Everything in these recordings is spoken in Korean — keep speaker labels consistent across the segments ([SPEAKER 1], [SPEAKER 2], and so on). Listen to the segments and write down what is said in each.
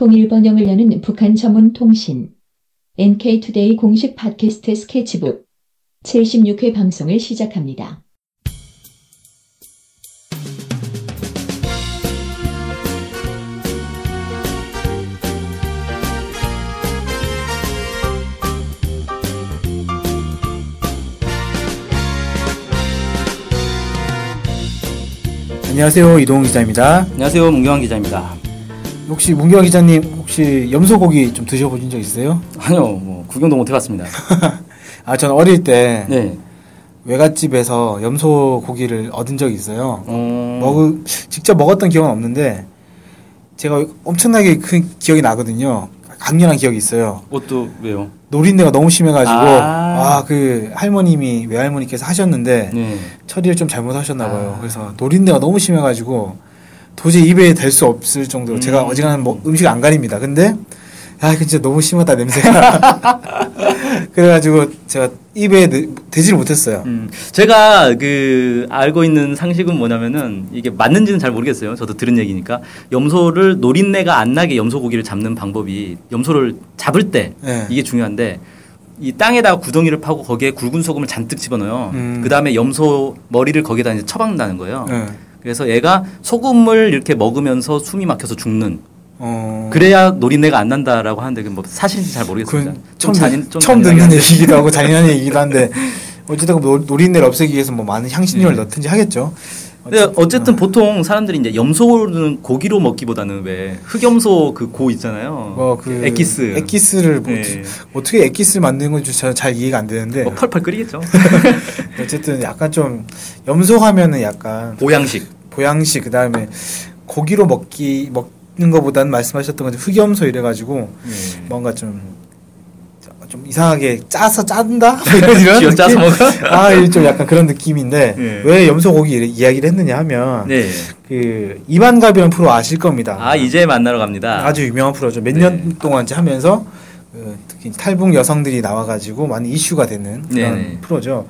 [SPEAKER 1] 통일 번영을 여는 북한 전문 통신 NK투데이 공식 팟캐스트 스케치북 76회 방송을 시작합니다.
[SPEAKER 2] 안녕하세요 이동훈 기자입니다.
[SPEAKER 3] 안녕하세요. 문경환 기자입니다.
[SPEAKER 2] 혹시 문경 기자님 혹시 염소고기 좀 드셔보신 적 있으세요?
[SPEAKER 3] 아니요, 뭐 구경도 못 해봤습니다.
[SPEAKER 2] 아 저는 어릴 때
[SPEAKER 3] 네.
[SPEAKER 2] 외갓집에서 염소 고기를 얻은 적이 있어요.
[SPEAKER 3] 어...
[SPEAKER 2] 먹 직접 먹었던 기억은 없는데 제가 엄청나게 큰 기억이 나거든요. 강렬한 기억이 있어요.
[SPEAKER 3] 옷도 왜요?
[SPEAKER 2] 노린내가 너무 심해가지고
[SPEAKER 3] 아.
[SPEAKER 2] 아그 할머님이 외할머니께서 하셨는데
[SPEAKER 3] 네.
[SPEAKER 2] 처리를 좀 잘못하셨나 봐요.
[SPEAKER 3] 아.
[SPEAKER 2] 그래서 노린내가 너무 심해가지고 도저히 입에 댈 수 없을 정도로
[SPEAKER 3] 음.
[SPEAKER 2] 제가 어지간한 뭐 음식 안 가립니다. 근데 아 이거 진짜 너무 심하다 냄새가. 그래가지고 제가 입에 내- 대지를 못했어요.
[SPEAKER 3] 음, 제가 그 알고 있는 상식은 뭐냐면은 이게 맞는지는 잘 모르겠어요. 저도 들은 얘기니까 염소를 노린내가 안 나게 염소 고기를 잡는 방법이 염소를 잡을 때
[SPEAKER 2] 네.
[SPEAKER 3] 이게 중요한데 이 땅에다가 구덩이를 파고 거기에 굵은 소금을 잔뜩 집어넣어요.
[SPEAKER 2] 음.
[SPEAKER 3] 그 다음에 염소 머리를 거기다 이제 처박는다는 거예요.
[SPEAKER 2] 네.
[SPEAKER 3] 그래서 얘가 소금을 이렇게 먹으면서 숨이 막혀서 죽는
[SPEAKER 2] 어.
[SPEAKER 3] 그래야 노린내가 안 난다라고 하는데 그뭐 사실인지 잘 모르겠습니다.
[SPEAKER 2] 처음,
[SPEAKER 3] 잔인
[SPEAKER 2] 처음 듣는. 얘기기도 하고 잔인한 얘기기도 한데 어쨌든 노- 노린내를 없애기 위해서 뭐 많은 향신료를 넣든지 하겠죠.
[SPEAKER 3] 근데 어쨌든 보통 사람들이 이제 염소는 고기로 먹기보다는 왜 흑염소 그 고 있잖아요.
[SPEAKER 2] 뭐그
[SPEAKER 3] 에키스.
[SPEAKER 2] 에키스를 뭐
[SPEAKER 3] 네.
[SPEAKER 2] 어떻게 에키스를 만드는 건지 저는 잘 이해가 안 되는데
[SPEAKER 3] 뭐 펄펄 끓이겠죠.
[SPEAKER 2] 어쨌든 약간 좀 염소하면은 약간
[SPEAKER 3] 보양식.
[SPEAKER 2] 보양식 그다음에 고기로 먹기 먹는 것보다는 말씀하셨던 것처럼 흑염소 이래가지고
[SPEAKER 3] 네.
[SPEAKER 2] 뭔가 좀. 좀 이상하게 짜서 짠다 뭐 이런 이런
[SPEAKER 3] 쥐어 짜서
[SPEAKER 2] 느낌?
[SPEAKER 3] 먹어?
[SPEAKER 2] 아, 이좀 약간 그런 느낌인데
[SPEAKER 3] 네.
[SPEAKER 2] 왜 염소 고기 이- 이야기를 했느냐 하면
[SPEAKER 3] 네.
[SPEAKER 2] 그 이만갑이라는 프로 아실 겁니다.
[SPEAKER 3] 아 이제 만나러 갑니다.
[SPEAKER 2] 아주 유명한 프로죠. 몇
[SPEAKER 3] 네.
[SPEAKER 2] 년 동안 이제 하면서 그 특히 탈북 여성들이 나와가지고 많이 이슈가 되는 그런
[SPEAKER 3] 네네.
[SPEAKER 2] 프로죠.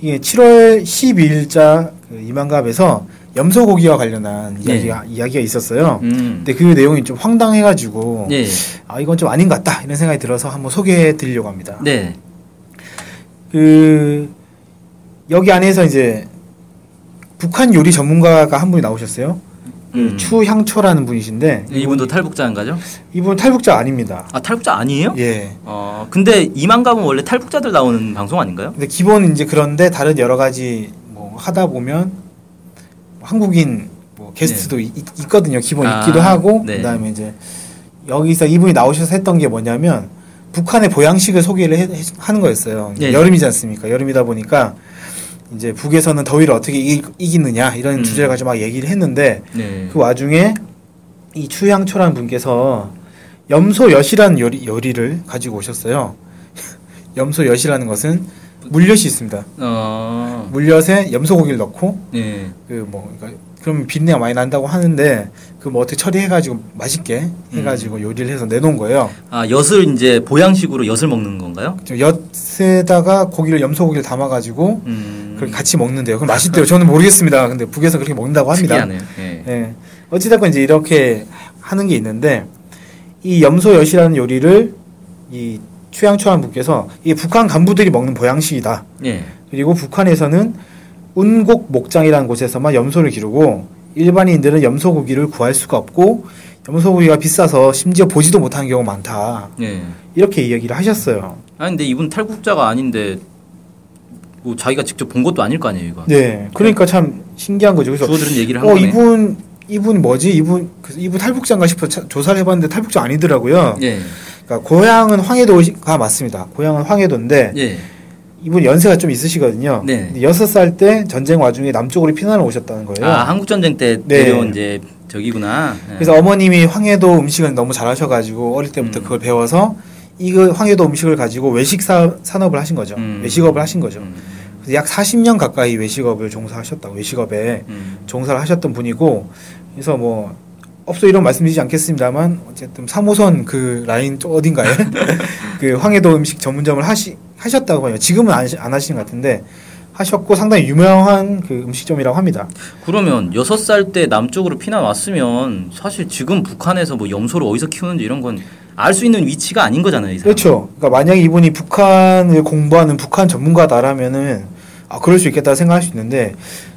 [SPEAKER 2] 이게 7월 12일자 그 이만갑에서 염소고기와 관련한
[SPEAKER 3] 네.
[SPEAKER 2] 이야기가, 이야기가 있었어요.
[SPEAKER 3] 음.
[SPEAKER 2] 근데 그 내용이 좀 황당해가지고
[SPEAKER 3] 네.
[SPEAKER 2] 아 이건 좀 아닌 것 같다 이런 생각이 들어서 한번 소개해 드리려고 합니다.
[SPEAKER 3] 네.
[SPEAKER 2] 그 여기 안에서 이제 북한 요리 전문가가 한 분이 나오셨어요. 그
[SPEAKER 3] 음.
[SPEAKER 2] 추향초라는 분이신데
[SPEAKER 3] 이분도 탈북자인가죠?
[SPEAKER 2] 이분 탈북자 아닙니다.
[SPEAKER 3] 아 탈북자 아니에요?
[SPEAKER 2] 예.
[SPEAKER 3] 어 근데 이만감은 원래 탈북자들 나오는 방송 아닌가요?
[SPEAKER 2] 근데 기본 이제 그런데 다른 여러 가지 뭐 하다 보면 한국인 뭐 게스트도 있, 있거든요. 기본
[SPEAKER 3] 네. 아,
[SPEAKER 2] 있기도 하고
[SPEAKER 3] 네.
[SPEAKER 2] 그다음에 이제 여기서 이분이 나오셔서 했던 게 뭐냐면 북한의 보양식을 소개를 해- 해- 하는 거였어요.
[SPEAKER 3] 예.
[SPEAKER 2] 여름이지 않습니까? 여름이다 보니까 이제 북에서는 더위를 어떻게 이, 이기느냐 이런
[SPEAKER 3] 음.
[SPEAKER 2] 주제를 가지고 막 얘기를 했는데
[SPEAKER 3] 네.
[SPEAKER 2] 그 와중에 이 추향초라는 분께서 염소 엿이라는 요리, 요리를 가지고 오셨어요. 염소 엿이라는 것은 물엿이 있습니다.
[SPEAKER 3] 어.
[SPEAKER 2] 물엿에 염소고기를 넣고
[SPEAKER 3] 네.
[SPEAKER 2] 그뭐 그럼 비린내가 많이 난다고 하는데 그 뭐 어떻게 처리해가지고 맛있게 해가지고 요리를 해서 내놓은 거예요.
[SPEAKER 3] 아 엿을 이제 보양식으로 엿을 먹는 건가요?
[SPEAKER 2] 저 엿에다가 고기를 염소고기를 담아가지고
[SPEAKER 3] 음.
[SPEAKER 2] 그렇게 같이 먹는데요. 그럼 맛있대요. 저는 모르겠습니다. 근데 북에서 그렇게 먹는다고 합니다.
[SPEAKER 3] 특이하네요. 예.
[SPEAKER 2] 예. 어찌됐건 이제 이렇게 하는 게 있는데 이 염소 엿이라는 요리를 이 취향초한 분께서 이 북한 간부들이 먹는 보양식이다.
[SPEAKER 3] 예.
[SPEAKER 2] 그리고 북한에서는 운곡 목장이라는 곳에서만 염소를 기르고 일반인들은 염소고기를 구할 수가 없고 염소고기가 비싸서 심지어 보지도 못하는 경우가 많다.
[SPEAKER 3] 예.
[SPEAKER 2] 이렇게 이야기를 하셨어요.
[SPEAKER 3] 아니 근데 이분 탈북자가 아닌데 뭐 자기가 직접 본 것도 아닐 거 아니에요 이거.
[SPEAKER 2] 네. 그러니까 참 신기한 거죠. 그래서
[SPEAKER 3] 주워 들은 얘기를 한
[SPEAKER 2] 어
[SPEAKER 3] 거네.
[SPEAKER 2] 이분 이분 뭐지? 이분 이분 탈북자인가 싶어 서 조사를 해봤는데 탈북자 아니더라고요.
[SPEAKER 3] 예.
[SPEAKER 2] 그러니까 고향은 황해도가 맞습니다. 고향은 황해도인데
[SPEAKER 3] 예.
[SPEAKER 2] 이분 연세가 좀 있으시거든요.
[SPEAKER 3] 네.
[SPEAKER 2] 여섯 살 때 전쟁 와중에 남쪽으로 피난을 오셨다는 거예요.
[SPEAKER 3] 아 한국 전쟁 때
[SPEAKER 2] 네.
[SPEAKER 3] 내려온 이제 저기구나. 예.
[SPEAKER 2] 그래서 어머님이 황해도 음식을 너무 잘하셔가지고 어릴 때부터
[SPEAKER 3] 음.
[SPEAKER 2] 그걸 배워서 이거 황해도 음식을 가지고 외식 사, 산업을 하신 거죠.
[SPEAKER 3] 음.
[SPEAKER 2] 외식업을 하신 거죠.
[SPEAKER 3] 음.
[SPEAKER 2] 그래서 약 40년 가까이 외식업을 종사하셨다고 외식업에
[SPEAKER 3] 음.
[SPEAKER 2] 종사를 하셨던 분이고 그래서 뭐 없어 이런 말씀드리지 않겠습니다만 어쨌든 3호선 그 라인 쪽 어딘가에 그 황해도 음식 전문점을 하시 하셨다고 해요. 지금은 안, 하시- 안 하시는 것 같은데 하셨고 상당히 유명한 그 음식점이라고 합니다.
[SPEAKER 3] 그러면 여섯 살 때 남쪽으로 피난 왔으면 사실 지금 북한에서 뭐 염소를 어디서 키우는지 이런 건 알 수 있는 위치가 아닌 거잖아요.
[SPEAKER 2] 그렇죠. 그러니까 만약에 이분이 북한을 공부하는 북한 전문가다라면은 아 그럴 수 있겠다 생각할 수 있는데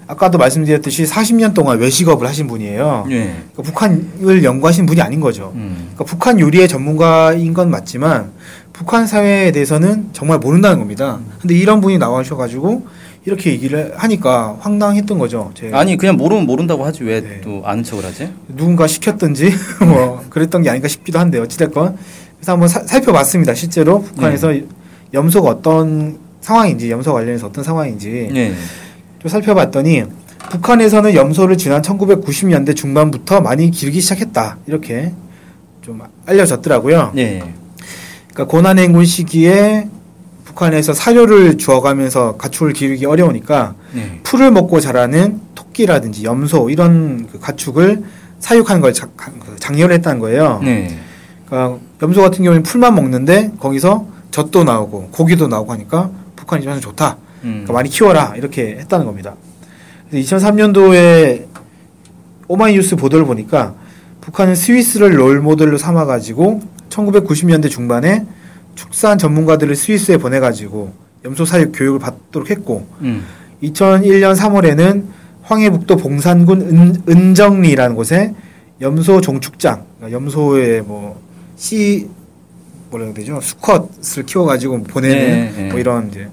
[SPEAKER 2] 아까도 말씀드렸듯이 40년 동안 외식업을 하신 분이에요.
[SPEAKER 3] 예.
[SPEAKER 2] 그러니까 북한을 연구하신 분이 아닌 거죠.
[SPEAKER 3] 음.
[SPEAKER 2] 그러니까 북한 요리의 전문가인 건 맞지만 북한 사회에 대해서는 정말 모른다는 겁니다. 근데 이런 분이 나와셔가지고 이렇게 얘기를 하니까 황당했던 거죠. 제
[SPEAKER 3] 아니 그냥 모르면 모른다고 하지 왜
[SPEAKER 2] 네.
[SPEAKER 3] 또 아는 척을 하지?
[SPEAKER 2] 누군가 시켰든지 뭐 그랬던 게 아닌가 싶기도 한데 어찌됐건 그래서 한번 사- 살펴봤습니다. 실제로 북한에서 염소가 어떤 상황인지 염소 관련해서 어떤 상황인지
[SPEAKER 3] 예.
[SPEAKER 2] 좀 살펴봤더니 북한에서는 염소를 지난 1990년대 중반부터 많이 기르기 시작했다 이렇게 좀 알려졌더라고요.
[SPEAKER 3] 예.
[SPEAKER 2] 그러니까 고난행군 시기에 북한에서 사료를 주어가면서 가축을 기르기 어려우니까
[SPEAKER 3] 예.
[SPEAKER 2] 풀을 먹고 자라는 토끼라든지 염소 이런 그 가축을 사육하는 걸그 장려를 했다는 거예요.
[SPEAKER 3] 네.
[SPEAKER 2] 그러니까 염소 같은 경우는 풀만 먹는데 거기서 젖도 나오고 고기도 나오고 하니까 북한 입장에서 좋다.
[SPEAKER 3] 음.
[SPEAKER 2] 그러니까 많이 키워라 이렇게 했다는 겁니다. 2003년도에 오마이뉴스 보도를 보니까 북한은 스위스를 롤 모델로 삼아 가지고 1990년대 중반에 축산 전문가들을 스위스에 보내 가지고 염소 사육 교육을 받도록 했고
[SPEAKER 3] 음.
[SPEAKER 2] 2001년 3월에는 황해북도 봉산군 은, 은정리라는 곳에 염소 종축장, 그러니까 염소의 뭐씨 뭐라 해야 되죠? 수컷을 키워 가지고 보내는
[SPEAKER 3] 네, 네.
[SPEAKER 2] 뭐 이런 이제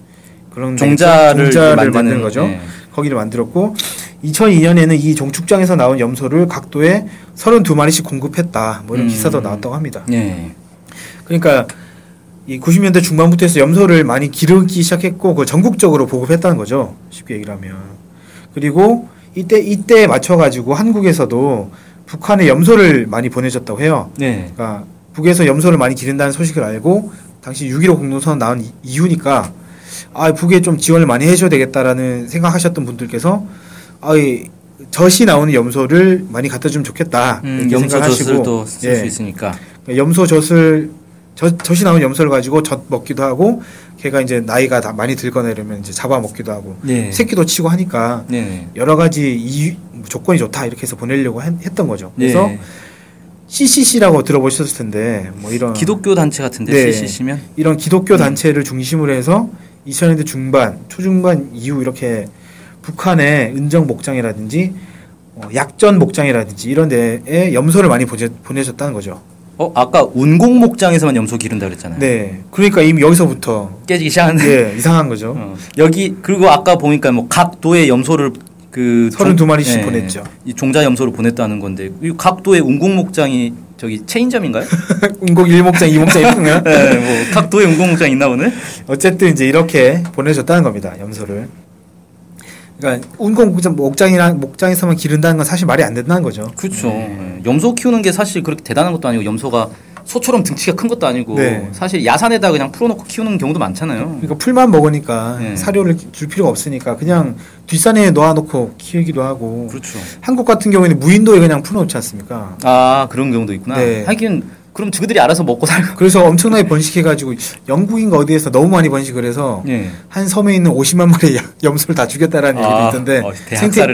[SPEAKER 2] 그런
[SPEAKER 3] 종자를,
[SPEAKER 2] 종자를
[SPEAKER 3] 만드는
[SPEAKER 2] 만드는 거죠.
[SPEAKER 3] 예.
[SPEAKER 2] 거기를 만들었고 2002년에는 이 종축장에서 나온 염소를 각도에 32마리씩 공급했다. 뭐 이런
[SPEAKER 3] 음.
[SPEAKER 2] 기사도 나왔다고 합니다.
[SPEAKER 3] 예.
[SPEAKER 2] 그러니까 이 90년대 중반부터 해서 염소를 많이 기르기 시작했고 그걸 전국적으로 보급했다는 거죠. 쉽게 얘기를 하면. 그리고 이때 이때에 맞춰 가지고 한국에서도 북한에 염소를 많이 보내줬다고 해요.
[SPEAKER 3] 네.
[SPEAKER 2] 그러니까 북에서 염소를 많이 기른다는 소식을 알고 당시 6.15 공동선언 나온 이- 이유니까 아 북에 좀 지원을 많이 해줘야 되겠다라는 생각하셨던 분들께서 아이 젖이 나오는 염소를 많이 갖다 주면 좋겠다
[SPEAKER 3] 음,
[SPEAKER 2] 이렇게
[SPEAKER 3] 염소
[SPEAKER 2] 생각하시고
[SPEAKER 3] 젖을 또쓸수
[SPEAKER 2] 예.
[SPEAKER 3] 있으니까.
[SPEAKER 2] 염소 젖을 젖, 젖이 나오는 염소를 가지고 젖 먹기도 하고 걔가 이제 나이가 다 많이 들거나 이러면 이제 잡아 먹기도 하고
[SPEAKER 3] 네.
[SPEAKER 2] 새끼도 치고 하니까
[SPEAKER 3] 네.
[SPEAKER 2] 여러 가지 이유, 조건이 좋다 이렇게 해서 보내려고 했, 던 거죠. 그래서
[SPEAKER 3] 네.
[SPEAKER 2] CCC라고 들어보셨을 텐데 뭐 이런
[SPEAKER 3] 기독교 단체 같은데
[SPEAKER 2] 네.
[SPEAKER 3] CC시면
[SPEAKER 2] 이런 기독교 단체를 중심으로 해서 2000년대 중반, 초중반 이후 이렇게 북한의 은정 목장이라든지 어, 약전 목장이라든지 이런 데에 염소를 많이 보내, 보내셨다는 거죠.
[SPEAKER 3] 어 아까 운공 목장에서만 염소 기른다 그랬잖아요.
[SPEAKER 2] 네. 그러니까 이미 여기서부터
[SPEAKER 3] 깨지기 시작하는데
[SPEAKER 2] 예, 이상한 거죠.
[SPEAKER 3] 어. 여기 그리고 아까 보니까 뭐 각 도에 염소를 그
[SPEAKER 2] 32마리씩 보냈죠.
[SPEAKER 3] 이 종자 염소를 보냈다는 건데 이 각 도의 운공 목장이 저기 체인점인가요?
[SPEAKER 2] 운곡 1목장, 2목장 이런가요?
[SPEAKER 3] 네, 뭐 각 도에 운공 목장 있나 보네.
[SPEAKER 2] 어쨌든 이제 이렇게 보내줬다는 겁니다. 염소를. 그러니까 목장, 목장이랑 목장에서만 기른다는 건 사실 말이 안 된다는 거죠.
[SPEAKER 3] 그렇죠. 네. 염소 키우는 게 사실 그렇게 대단한 것도 아니고 염소가 소처럼 등치가 큰 것도 아니고
[SPEAKER 2] 네.
[SPEAKER 3] 사실 야산에다 그냥 풀어놓고 키우는 경우도 많잖아요.
[SPEAKER 2] 그러니까 풀만 먹으니까
[SPEAKER 3] 네.
[SPEAKER 2] 사료를 줄 필요가 없으니까 그냥 뒷산에 놓아놓고 키우기도 하고
[SPEAKER 3] 그렇죠.
[SPEAKER 2] 한국 같은 경우에는 무인도에 그냥 풀어놓지 않습니까?
[SPEAKER 3] 아 그런 경우도 있구나.
[SPEAKER 2] 네.
[SPEAKER 3] 하긴 그럼 그들이 알아서 먹고 살고.
[SPEAKER 2] 그래서 엄청나게 번식해가지고 영국인가 어디에서 너무 많이 번식을 해서
[SPEAKER 3] 예.
[SPEAKER 2] 한 섬에 있는 50만 마리 염소를 다 죽였다라는 얘기도
[SPEAKER 3] 아,
[SPEAKER 2] 있던데
[SPEAKER 3] 어,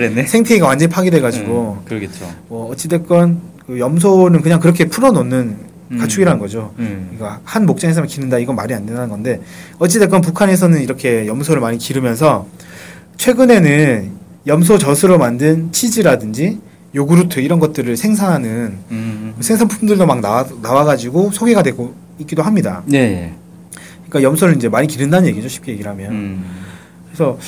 [SPEAKER 3] 했네.
[SPEAKER 2] 생태계가 완전히 파괴돼가지고
[SPEAKER 3] 음, 그러겠죠.
[SPEAKER 2] 뭐 어찌됐건 그 염소는 그냥 그렇게 풀어놓는
[SPEAKER 3] 음.
[SPEAKER 2] 가축이라는 거죠.
[SPEAKER 3] 음.
[SPEAKER 2] 그러니까 한 목장에서만 기른다 이건 말이 안 되는 건데 어찌됐건 북한에서는 이렇게 염소를 많이 기르면서 최근에는 염소 젖으로 만든 치즈라든지 요구르트 이런 것들을 생산하는
[SPEAKER 3] 음.
[SPEAKER 2] 생산품들도 막 나와 나와가지고 소개가 되고 있기도 합니다.
[SPEAKER 3] 네.
[SPEAKER 2] 그러니까 염소를 이제 많이 기른다는 얘기죠 쉽게 얘기를 하면.
[SPEAKER 3] 음.
[SPEAKER 2] 그래서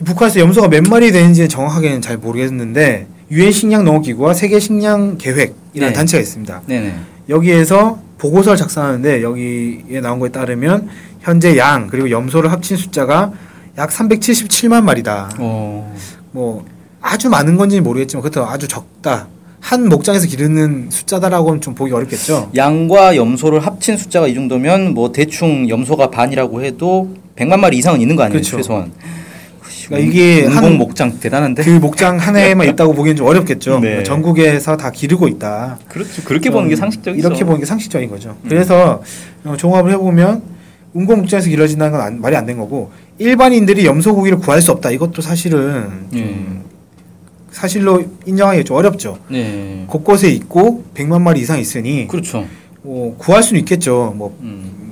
[SPEAKER 2] 이 북한에서 염소가 몇 마리 되는지는 정확하게는 잘 모르겠는데 유엔 식량 농업 기구와 세계 식량 계획이라는
[SPEAKER 3] 네.
[SPEAKER 2] 단체가 있습니다.
[SPEAKER 3] 네네.
[SPEAKER 2] 여기에서 보고서를 작성하는데 여기에 나온 거에 따르면 현재 양 그리고 염소를 합친 숫자가 약 377만 마리다.
[SPEAKER 3] 어.
[SPEAKER 2] 뭐 아주 많은 건지는 모르겠지만 그렇다고 아주 적다. 한 목장에서 기르는 숫자다라고는 좀 보기 어렵겠죠.
[SPEAKER 3] 양과 염소를 합친 숫자가 이 정도면 뭐 대충 염소가 반이라고 해도 100만 마리 이상은 있는 거 아니에요
[SPEAKER 2] 그렇죠.
[SPEAKER 3] 최소한.
[SPEAKER 2] 그러니까 이게 한-
[SPEAKER 3] 목장 대단한데.
[SPEAKER 2] 그 목장 하나에만 있다고 보기엔 좀 어렵겠죠.
[SPEAKER 3] 네.
[SPEAKER 2] 그러니까 전국에서 다 기르고 있다.
[SPEAKER 3] 그렇죠. 그렇게 보는 게 상식적이죠.
[SPEAKER 2] 이렇게 보는 게 상식적인 거죠.
[SPEAKER 3] 음.
[SPEAKER 2] 그래서 어, 종합을 해보면 운공 목장에서 길러진다는 건 안- 말이 안 된 거고 일반인들이 염소 고기를 구할 수 없다. 이것도 사실은 좀
[SPEAKER 3] 예.
[SPEAKER 2] 사실로 인정하기 좀 어렵죠.
[SPEAKER 3] 네.
[SPEAKER 2] 곳곳에 있고 100만 마리 이상 있으니
[SPEAKER 3] 그렇죠.
[SPEAKER 2] 뭐 구할 수는 있겠죠. 뭐
[SPEAKER 3] 음.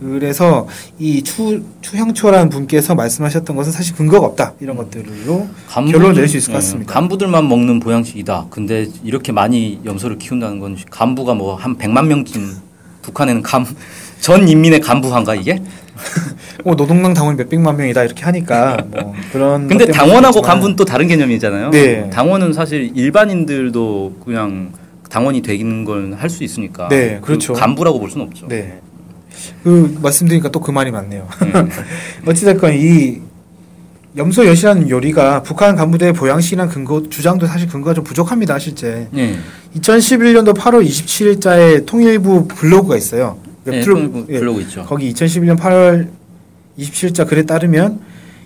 [SPEAKER 2] 그래서 이 추, 추향초라는 분께서 말씀하셨던 것은 사실 근거가 없다. 이런 것들로 결론을 낼 수 있을 것 같습니다.
[SPEAKER 3] 예, 간부들만 먹는 보양식이다. 근데 이렇게 많이 염소를 키운다는 건 간부가 뭐 한 100만 명쯤 북한에는 간, 전 인민의 간부한가 이게?
[SPEAKER 2] 뭐 노동당 당원 몇 백만 명이다 이렇게 하니까 뭐 그런
[SPEAKER 3] 근데 당원하고 간부는 또 다른 개념이잖아요.
[SPEAKER 2] 네.
[SPEAKER 3] 당원은 사실 일반인들도 그냥 당원이 되는 건할수 있으니까.
[SPEAKER 2] 네,
[SPEAKER 3] 그
[SPEAKER 2] 그렇죠.
[SPEAKER 3] 간부라고 볼 수는 없죠.
[SPEAKER 2] 네. 그 말씀드리니까 또 그 말이 맞네요.
[SPEAKER 3] 네.
[SPEAKER 2] 어찌됐건 이 염소 엿이라는 요리가 북한 간부대의 보양식이란 근거 주장도 사실 근거가 좀 부족합니다 실제.
[SPEAKER 3] 네.
[SPEAKER 2] 2011년도 8월 27일자에 통일부 블로그가 있어요.
[SPEAKER 3] 네,
[SPEAKER 2] 블로-
[SPEAKER 3] 통일부
[SPEAKER 2] 예,
[SPEAKER 3] 블로그 있죠.
[SPEAKER 2] 거기 2011년 8월 27일자 글에 따르면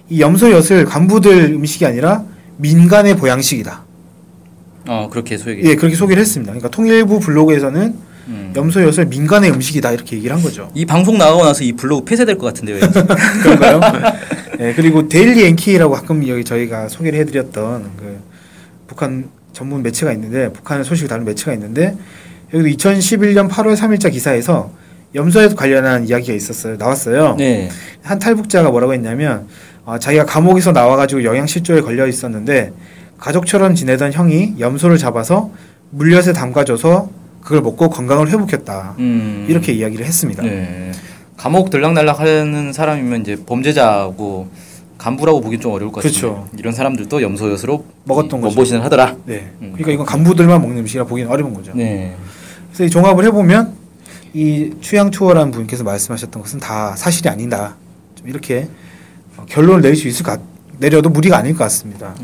[SPEAKER 2] 이 염소 엿을 간부들 음식이 아니라 민간의 보양식이다.
[SPEAKER 3] 어 그렇게 소개해.
[SPEAKER 2] 예, 그렇게 소개를 했습니다. 그러니까 통일부 블로그에서는
[SPEAKER 3] 음.
[SPEAKER 2] 염소 엿을 민간의 음식이다 이렇게 얘기를 한 거죠.
[SPEAKER 3] 이 방송 나가고 나서 이 블로그 폐쇄될 것 같은데요.
[SPEAKER 2] 그런가요? 예, 그리고 데일리 NK라고 가끔 여기 저희가 소개를 해드렸던 그 북한 전문 매체가 있는데 북한 소식을 다룬 매체가 있는데 여기도 2011년 8월 3일자 기사에서 염소엿 관련한 이야기가 있었어요. 나왔어요.
[SPEAKER 3] 네.
[SPEAKER 2] 한 탈북자가 뭐라고 했냐면 어, 자기가 감옥에서 나와가지고 영양실조에 걸려 있었는데 가족처럼 지내던 형이 염소를 잡아서 물엿에 담가줘서 그걸 먹고 건강을 회복했다.
[SPEAKER 3] 음.
[SPEAKER 2] 이렇게 이야기를 했습니다.
[SPEAKER 3] 네. 감옥 들락날락 하는 사람이면 이제 범죄자고 간부라고 보기 좀 어려울 것 같습니다.
[SPEAKER 2] 그렇죠.
[SPEAKER 3] 이런 사람들도 염소엿으로
[SPEAKER 2] 먹었던
[SPEAKER 3] 이
[SPEAKER 2] 거죠.
[SPEAKER 3] 원보신을 하더라.
[SPEAKER 2] 네.
[SPEAKER 3] 음.
[SPEAKER 2] 그러니까 이건 간부들만 먹는 음식이라 보기는 어려운 거죠.
[SPEAKER 3] 네.
[SPEAKER 2] 그래서 이 종합을 해보면 이 추양초어라는 분께서 말씀하셨던 것은 다 사실이 아니다. 좀 이렇게 어, 결론을 내릴 수 있을 것 같, 내려도 무리가 아닐 것 같습니다.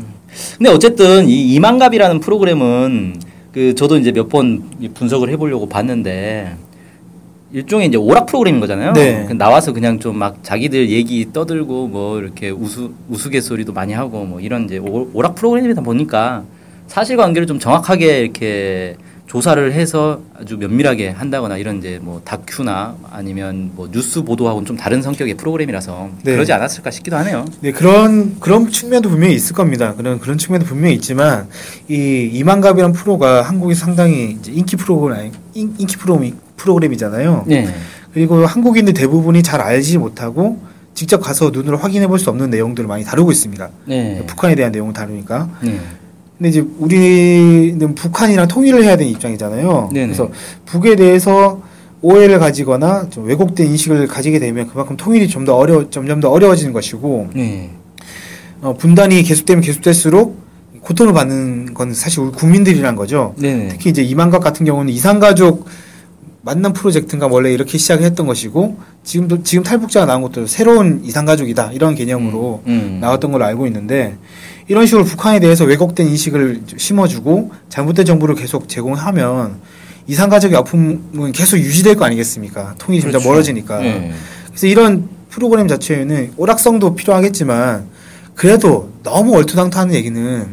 [SPEAKER 3] 근데 어쨌든 이 이만갑이라는 프로그램은 그 저도 이제 몇 번 분석을 해보려고 봤는데 일종의 이제 오락 프로그램인 거잖아요.
[SPEAKER 2] 네.
[SPEAKER 3] 그 나와서 그냥 좀 막 자기들 얘기 떠들고 뭐 이렇게 우스 우스갯소리도 많이 하고 뭐 이런 이제 오- 오락 프로그램이다 보니까 사실관계를 좀 정확하게 이렇게 조사를 해서 아주 면밀하게 한다거나 이런 이제 뭐 다큐나 아니면 뭐 뉴스 보도하고는 좀 다른 성격의 프로그램이라서
[SPEAKER 2] 네.
[SPEAKER 3] 그러지 않았을까 싶기도 하네요.
[SPEAKER 2] 네, 그런 그런 측면도 분명히 있을 겁니다. 그런 그런 측면도 분명히 있지만 이 이만갑이라는 프로가 한국에서 상당히 인기 프로그램 인, 인기 프로그램 프로그램 이잖아요.
[SPEAKER 3] 네.
[SPEAKER 2] 그리고 한국인들 대부분이 잘 알지 못하고 직접 가서 눈으로 확인해 볼 수 없는 내용들을 많이 다루고 있습니다.
[SPEAKER 3] 네.
[SPEAKER 2] 북한에 대한 내용을 다루니까.
[SPEAKER 3] 네.
[SPEAKER 2] 근데 이제 우리는 북한이랑 통일을 해야 되는 입장이잖아요.
[SPEAKER 3] 네네.
[SPEAKER 2] 그래서 북에 대해서 오해를 가지거나 좀 왜곡된 인식을 가지게 되면 그만큼 통일이 좀 더 어려 점점 더 어려워지는 것이고
[SPEAKER 3] 네.
[SPEAKER 2] 어, 분단이 계속되면 계속될수록 고통을 받는 건 사실 우리 국민들이란 거죠.
[SPEAKER 3] 네.
[SPEAKER 2] 특히 이제 이만각 같은 경우는 이산가족 만남 프로젝트인가 원래 이렇게 시작했던 것이고 지금도 지금 탈북자가 나온 것도 새로운 이산가족이다 이런 개념으로
[SPEAKER 3] 음.
[SPEAKER 2] 나왔던 걸로 알고 있는데 이런 식으로 북한에 대해서 왜곡된 인식을 심어주고 잘못된 정보를 계속 제공하면 이산가족의 아픔은 계속 유지될 거 아니겠습니까? 통일이 점점
[SPEAKER 3] 그렇죠.
[SPEAKER 2] 멀어지니까.
[SPEAKER 3] 네.
[SPEAKER 2] 그래서 이런 프로그램 자체에는 오락성도 필요하겠지만 그래도 너무 얼토당토하는 얘기는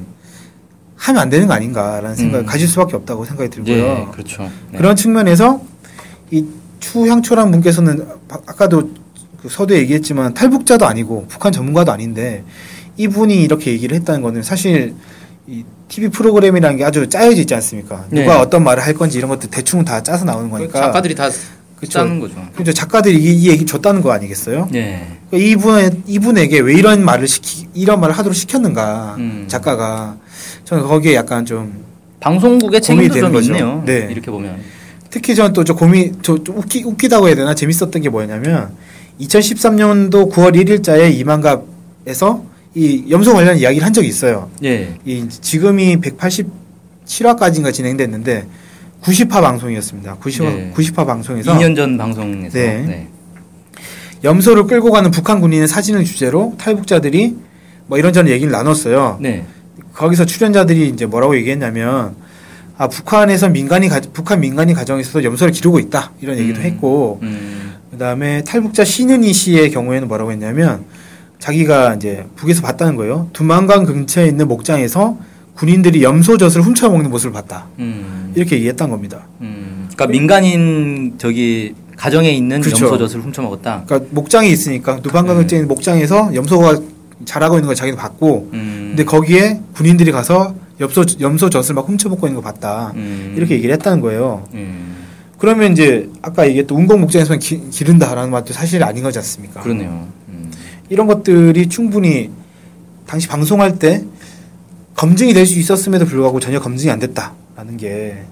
[SPEAKER 2] 하면 안 되는 거 아닌가라는 생각을
[SPEAKER 3] 음.
[SPEAKER 2] 가질 수밖에 없다고 생각이 들고요.
[SPEAKER 3] 네, 그렇죠. 네.
[SPEAKER 2] 그런 측면에서 이 추향초란 분께서는 아- 아까도 그 서두에 얘기했지만 탈북자도 아니고 북한 전문가도 아닌데 이분이 이렇게 얘기를 했다는 거는 사실 이 TV 프로그램이라는 게 아주 짜여져 있지 않습니까?
[SPEAKER 3] 네.
[SPEAKER 2] 누가 어떤 말을 할 건지 이런 것들 대충 다 짜서 나오는
[SPEAKER 3] 그
[SPEAKER 2] 거니까.
[SPEAKER 3] 작가들이 다
[SPEAKER 2] 그쵸.
[SPEAKER 3] 짜는 거죠.
[SPEAKER 2] 그죠 작가들이 이, 이 얘기 줬다는 거 아니겠어요?
[SPEAKER 3] 네.
[SPEAKER 2] 그러니까 이분 이분에게 왜 이런 말을 시키 이런 말을 하도록 시켰는가
[SPEAKER 3] 음.
[SPEAKER 2] 작가가 저는 거기에 약간 좀
[SPEAKER 3] 방송국의 책임도 좀
[SPEAKER 2] 거죠.
[SPEAKER 3] 있네요.
[SPEAKER 2] 네.
[SPEAKER 3] 이렇게 보면.
[SPEAKER 2] 특히 저는 또저 고민 저, 좀 웃기 웃기다고 해야 되나 재밌었던 게 뭐냐면 2013년도 9월 1일자에 이만갑에서 이 염소 관련 이야기를 한 적이 있어요.
[SPEAKER 3] 예.
[SPEAKER 2] 이 지금이 187화까지인가 진행됐는데 90화 방송이었습니다. 90화
[SPEAKER 3] 네.
[SPEAKER 2] 90화 방송에서
[SPEAKER 3] 2년 전 방송에서.
[SPEAKER 2] 네.
[SPEAKER 3] 네.
[SPEAKER 2] 염소를 끌고 가는 북한 군인의 사진을 주제로 탈북자들이 뭐 이런저런 얘기를 나눴어요.
[SPEAKER 3] 네.
[SPEAKER 2] 거기서 출연자들이 이제 뭐라고 얘기했냐면 아 북한에서 민간이 가, 북한 민간이 가정에서 염소를 기르고 있다 이런 얘기도
[SPEAKER 3] 음.
[SPEAKER 2] 했고
[SPEAKER 3] 음.
[SPEAKER 2] 그다음에 탈북자 신은희 씨의 경우에는 뭐라고 했냐면 자기가 이제 북에서 봤다는 거예요. 두만강 근처에 있는 목장에서 군인들이 염소젖을 훔쳐 먹는 모습을 봤다.
[SPEAKER 3] 음.
[SPEAKER 2] 이렇게 얘기했던 겁니다.
[SPEAKER 3] 음. 그러니까 민간인 저기 가정에 있는
[SPEAKER 2] 그쵸.
[SPEAKER 3] 염소젖을 훔쳐먹었다.
[SPEAKER 2] 그러니까 목장이 있으니까 누방강을째
[SPEAKER 3] 네.
[SPEAKER 2] 목장에서 염소가 자라고 있는 걸 자기도 봤고
[SPEAKER 3] 음,
[SPEAKER 2] 근데 거기에 군인들이 가서 염소 염소 젖을 막 훔쳐먹고 있는 거 봤다
[SPEAKER 3] 음,
[SPEAKER 2] 이렇게 얘기를 했다는 거예요.
[SPEAKER 3] 음,
[SPEAKER 2] 그러면 이제 아까 얘기했던 운공 목장에서만 기, 기른다라는 말도 사실 아닌 거지 않습니까?
[SPEAKER 3] 그러네요. 음.
[SPEAKER 2] 이런 것들이 충분히 당시 방송할 때 검증이 될 수 있었음에도 불구하고 전혀 검증이 안 됐다라는 게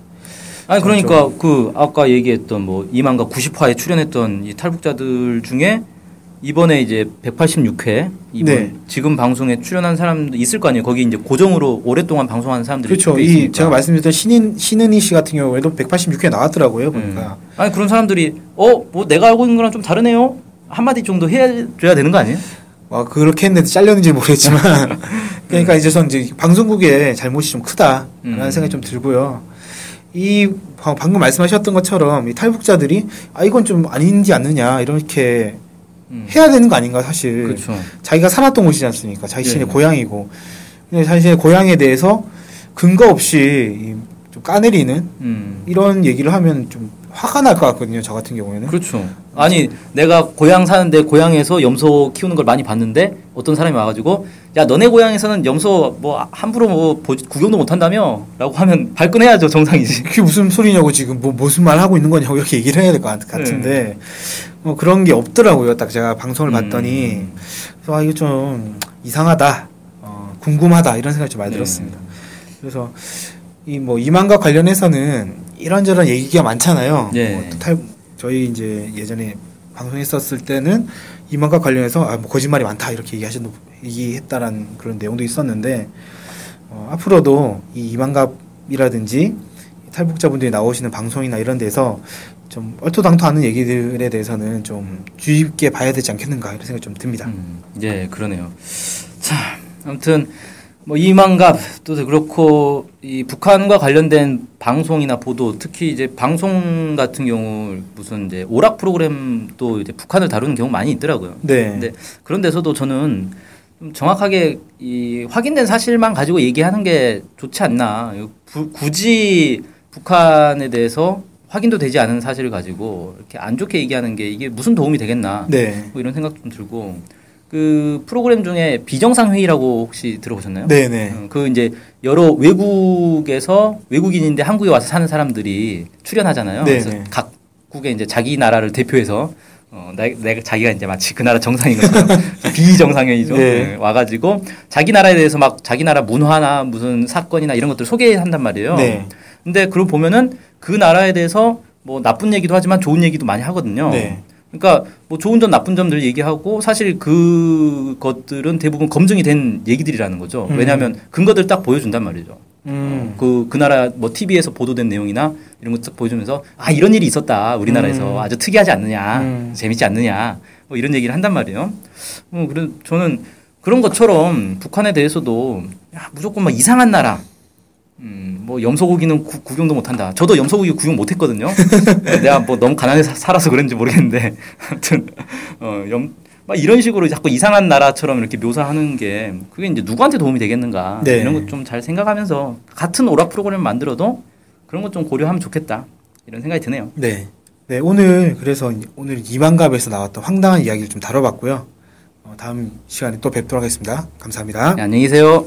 [SPEAKER 3] 아니 그러니까 그 아까 얘기했던 뭐 이만가 90화에 출연했던 이 탈북자들 중에 이번에 이제 186회 이번
[SPEAKER 2] 네.
[SPEAKER 3] 지금 방송에 출연한 사람도 있을 거 아니에요. 거기 이제 고정으로 오랫동안 방송하는 사람들이
[SPEAKER 2] 그렇죠.
[SPEAKER 3] 꽤
[SPEAKER 2] 이. 제가 말씀드렸던 신인 신은희 씨 같은 경우에도 186회 나왔더라고요 보니까.
[SPEAKER 3] 음. 아니 그런 사람들이 어 뭐 내가 알고 있는 거랑 좀 다르네요. 한 마디 정도 해줘야 되는 거 아니에요?
[SPEAKER 2] 와 그렇게 했는데 잘렸는지 모르겠지만 그러니까 이제 전 이제 방송국의 잘못이 좀 크다라는
[SPEAKER 3] 음.
[SPEAKER 2] 생각이 좀 들고요. 이 방- 방금 말씀하셨던 것처럼 이 탈북자들이 아 이건 좀 아닌지 않느냐 이렇게
[SPEAKER 3] 음.
[SPEAKER 2] 해야 되는 거 아닌가 사실.
[SPEAKER 3] 그렇죠.
[SPEAKER 2] 자기가 살았던 곳이지 않습니까? 자신의
[SPEAKER 3] 네.
[SPEAKER 2] 고향이고. 근데 자신의 고향에 대해서 근거 없이 이좀 까내리는
[SPEAKER 3] 음.
[SPEAKER 2] 이런 얘기를 하면 좀 화가 날 것 같거든요. 저 같은 경우에는.
[SPEAKER 3] 그렇죠. 아니 내가 고향 사는데 고향에서 염소 키우는 걸 많이 봤는데 어떤 사람이 와가지고 야 너네 고향에서는 염소 뭐 함부로 뭐 보- 구경도 못한다며?라고 하면 발끈해야죠 정상이지.
[SPEAKER 2] 그게 무슨 소리냐고 지금 뭐 무슨 말 하고 있는 거냐고 이렇게 얘기를 해야 될 것 같은데 뭐 그런 게 없더라고요. 딱 제가 방송을 봤더니
[SPEAKER 3] 음.
[SPEAKER 2] 그래서 아 이거 좀 이상하다, 어, 궁금하다 이런 생각이 좀 많이
[SPEAKER 3] 네.
[SPEAKER 2] 들었습니다. 그래서 이 뭐 이만과 관련해서는 이런저런 얘기가 많잖아요.
[SPEAKER 3] 네.
[SPEAKER 2] 뭐또 탈, 저희 이제 예전에 방송했었을 때는 이만과 관련해서 아, 뭐 거짓말이 많다 이렇게 얘기하셨 얘기했다라는 그런 내용도 있었는데 어, 앞으로도 이 이만갑이라든지 탈북자분들이 나오시는 방송이나 이런 데서 좀 얼토당토하는 얘기들에 대해서는 좀 주의 깊게 봐야 되지 않겠는가 이런 생각이 좀 듭니다.
[SPEAKER 3] 음, 예, 그러네요. 자, 아무튼 뭐 이만갑 또 그렇고 이 북한과 관련된 방송이나 보도 특히 이제 방송 같은 경우 무슨 이제 오락 프로그램도 이제 북한을 다루는 경우 많이 있더라고요.
[SPEAKER 2] 네.
[SPEAKER 3] 근데 그런 데서도 저는 좀 정확하게 이 확인된 사실만 가지고 얘기하는 게 좋지 않나. 부- 굳이 북한에 대해서 확인도 되지 않은 사실을 가지고 이렇게 안 좋게 얘기하는 게 이게 무슨 도움이 되겠나.
[SPEAKER 2] 네.
[SPEAKER 3] 뭐 이런 생각 좀 들고 그 프로그램 중에 비정상 회의라고 혹시 들어보셨나요?
[SPEAKER 2] 네네.
[SPEAKER 3] 어, 그 이제 여러 외국에서 외국인인데 한국에 와서 사는 사람들이 출연하잖아요.
[SPEAKER 2] 네,
[SPEAKER 3] 그래서
[SPEAKER 2] 네.
[SPEAKER 3] 각국의 이제 자기 나라를 대표해서 어, 내, 내가 자기가 이제 마치 그 나라 정상인 것처럼 비정상회의죠.
[SPEAKER 2] 네.
[SPEAKER 3] 네, 와가지고 자기 나라에 대해서 막 자기 나라 문화나 무슨 사건이나 이런 것들 소개한단 말이에요.
[SPEAKER 2] 네.
[SPEAKER 3] 근데 그걸 보면은 그 나라에 대해서 뭐 나쁜 얘기도 하지만 좋은 얘기도 많이 하거든요.
[SPEAKER 2] 네.
[SPEAKER 3] 그러니까 뭐 좋은 점 나쁜 점들 얘기하고 사실 그 것들은 대부분 검증이 된 얘기들이라는 거죠.
[SPEAKER 2] 음.
[SPEAKER 3] 왜냐하면 근거들 딱 보여준단 말이죠.
[SPEAKER 2] 음.
[SPEAKER 3] 그, 그 나라 뭐 TV에서 보도된 내용이나 이런 거딱 보여주면서 아, 이런 일이 있었다. 우리나라에서
[SPEAKER 2] 음.
[SPEAKER 3] 아주 특이하지 않느냐.
[SPEAKER 2] 음.
[SPEAKER 3] 재밌지 않느냐. 뭐 이런 얘기를 한단 말이에요. 뭐, 그래, 저는 그런 것처럼 북한에 대해서도 야, 무조건 막 이상한 나라. 음, 뭐 염소고기는 구, 구경도 못한다. 저도 염소고기 구경 못했거든요. 내가 뭐 너무 가난해서 살아서 그런지 모르겠는데, 아무튼 어, 염, 막 이런 식으로 자꾸 이상한 나라처럼 이렇게 묘사하는 게 그게 이제 누구한테 도움이 되겠는가
[SPEAKER 2] 네.
[SPEAKER 3] 이런 것 좀 잘 생각하면서 같은 오락 프로그램 만들어도 그런 것 좀 고려하면 좋겠다 이런 생각이 드네요.
[SPEAKER 2] 네. 네, 오늘 그래서 오늘 이만갑에서 나왔던 황당한 이야기를 좀 다뤄봤고요. 어, 다음 시간에 또 뵙도록 하겠습니다. 감사합니다.
[SPEAKER 3] 네, 안녕히 계세요.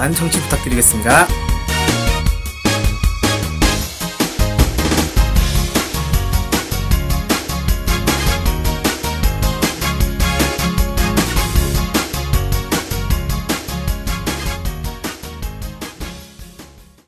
[SPEAKER 2] 많은 청취 부탁드리겠습니다.